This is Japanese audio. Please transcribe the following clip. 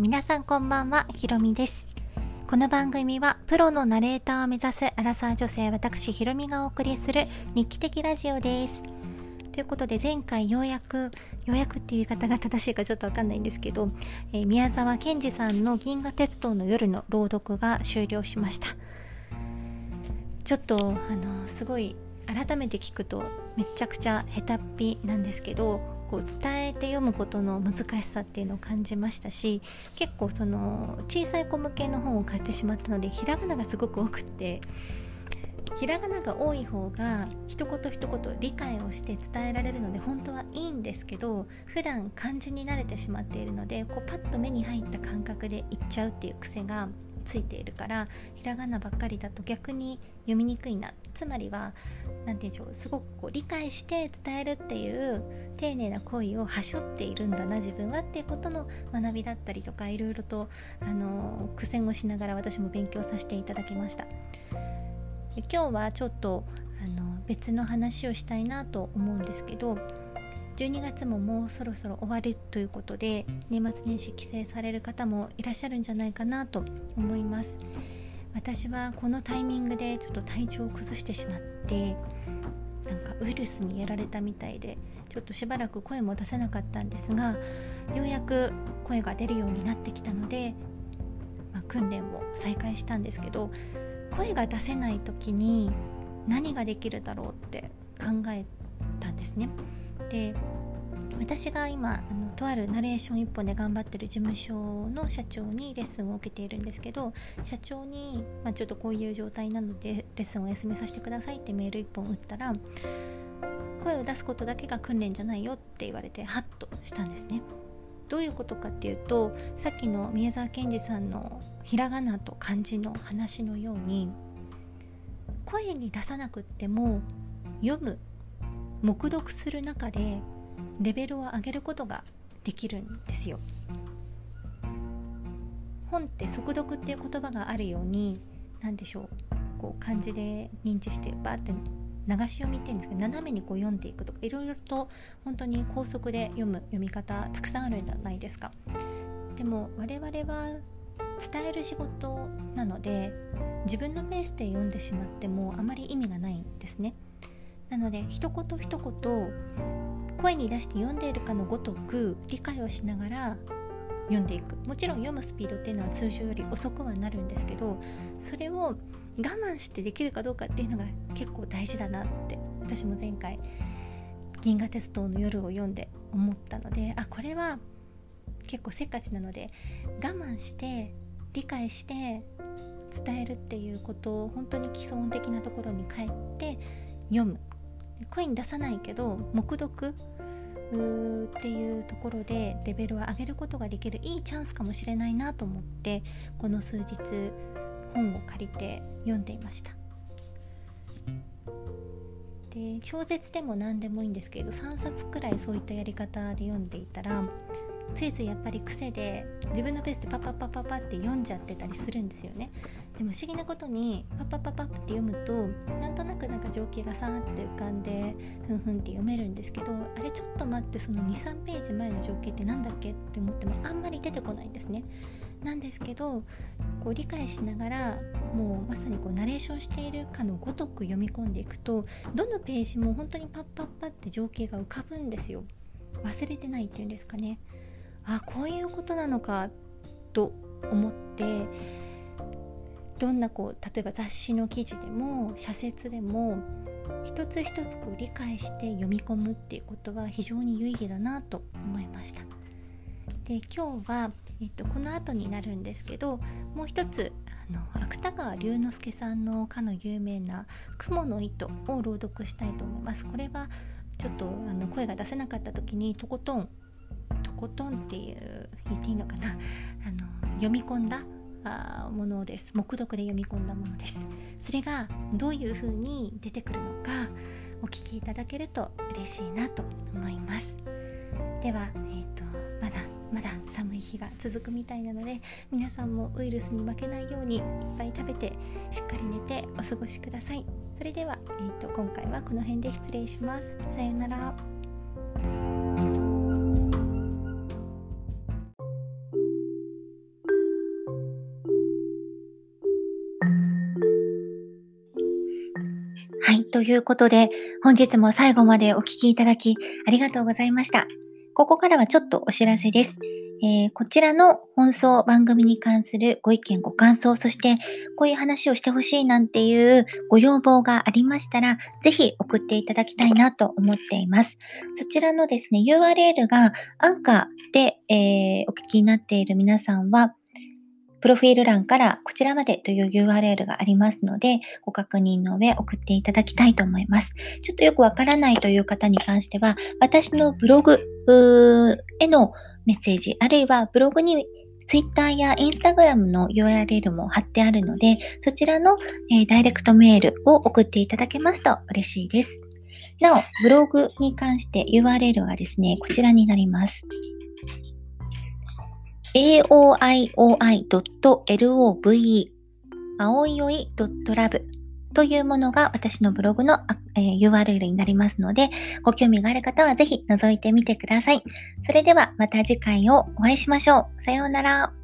皆さんこんばんは、ひろみです。この番組はプロのナレーターを目指すアラサー女性私ひろみがお送りする日記的ラジオです。ということで前回ようやく、ようやくっていう言い方が正しいかちょっとわかんないんですけど、えー宮沢賢治さんの銀河鉄道の夜の朗読が終了しました。ちょっとあのすごい改めて聞くとめちゃくちゃ下手っぴなんですけどこう伝えて読むことの難しさっていうのを感じましたし結構その小さい子向けの本を買ってしまったのでひらがながすごく多くってひらがなが多い方が一言一言理解をして伝えられるので本当はいいんですけど普段漢字に慣れてしまっているのでこうパッと目に入った感覚で言っちゃうっていう癖がついているからひらがなばっかりだと逆に読みにくいなつまりは何て言うんでしょうすごくこう理解して伝えるっていう丁寧な行為をはしょっているんだな自分はっていうことの学びだったりとかいろいろとあの苦戦をしながら私も勉強させていただきました。今日はちょっとあの別の話をしたいなと思うんですけど12月ももうそろそろ終わるということで年末年始帰省される方もいらっしゃるんじゃないかなと思います。私はこのタイミングでちょっと体調を崩してしまってなんかウイルスにやられたみたいでちょっとしばらく声も出せなかったんですがようやく声が出るようになってきたので、まあ、訓練を再開したんですけど声が出せない時に何ができるだろうって考えたんですね。で私が今あのとあるナレーション一本で頑張ってる事務所の社長にレッスンを受けているんですけど社長に、まあ、ちょっとこういう状態なのでレッスンをお休みさせてくださいってメール一本打ったら声を出すことだけが訓練じゃないよって言われてハッとしたんですね。どういうことかっていうとさっきの宮沢賢治さんのひらがなと漢字の話のように声に出さなくっても読む黙読する中でレベルを上げることができるんですよ。本って速読っていう言葉があるように何でしょうこう漢字で認知してバーって流し読みっていうんですけど斜めにこう読んでいくとかいろいろと本当に高速で読む読み方たくさんあるんじゃないですか。でも我々は伝える仕事なので自分のペースで読んでしまってもあまり意味がないんですね。なので一言一言声に出して読んでいるかのごとく理解をしながら読んでいく。もちろん読むスピードっていうのは通常より遅くはなるんですけどそれを我慢してできるかどうかっていうのが結構大事だなって私も前回「銀河鉄道の夜」を読んで思ったのであこれは結構せっかちなので我慢して理解して伝えるっていうことを本当に基礎的なところに帰って読む。声に出さないけど黙読っていうところでレベルを上げることができるいいチャンスかもしれないなと思ってこの数日本を借りて読んでいました。で小説でも何でもいいんですけど3冊くらいそういったやり方で読んでいたらついついやっぱり癖で自分のペースでパパパパパって読んじゃってたりするんですよね。でも不思議なことにパッパッパッパッって読むとなんとなくなんか情景がさーって浮かんでふんふんって読めるんですけどあれちょっと待ってその23ページ前の情景って何だっけって思ってもあんまり出てこないんですね。なんですけどこう理解しながらもうまさにこうナレーションしているかのごとく読み込んでいくとどのページも本当にパッパッパって情景が浮かぶんですよ。忘れてないっていうんですかね。あこういうことなのかと思ってどんなこう例えば雑誌の記事でも社説でも一つ一つこう理解して読み込むっていうことは非常に有意義だなと思いました。で今日は、えっと、この後になるんですけどもう一つあの芥川龍之介さんのかの有名な「雲の糸」を朗読したいと思います。これはちょっとあの声が出せなかった時にとことんとことんっていう言っていいのかな？あの読み込んだあものです。黙読で読み込んだものです。それがどういう風に出てくるのかお聞きいただけると嬉しいなと思います。では、えーと、まだまだ寒い日が続くみたいなので皆さんもウイルスに負けないようにいっぱい食べてしっかり寝てお過ごしください。それでは、えーと今回はこの辺で失礼します。さようなら。ということで、本日も最後までお聴きいただきありがとうございました。ここからはちょっとお知らせです。えー、こちらの放送番組に関するご意見、ご感想、そしてこういう話をしてほしいなんていうご要望がありましたら、ぜひ送っていただきたいなと思っています。そちらのですね、URL がアンカーで、えー、お聞きになっている皆さんは、プロフィール欄からこちらまでという URL がありますので、ご確認の上送っていただきたいと思います。ちょっとよくわからないという方に関しては、私のブログへのメッセージ、あるいはブログに Twitter や Instagram の URL も貼ってあるので、そちらの、えー、ダイレクトメールを送っていただけますと嬉しいです。なお、ブログに関して URL はですね、こちらになります。aoioi.love 青いおい .love というものが私のブログの、えー、URL になりますので、ご興味がある方はぜひ覗いてみてください。それではまた次回をお会いしましょう。さようなら。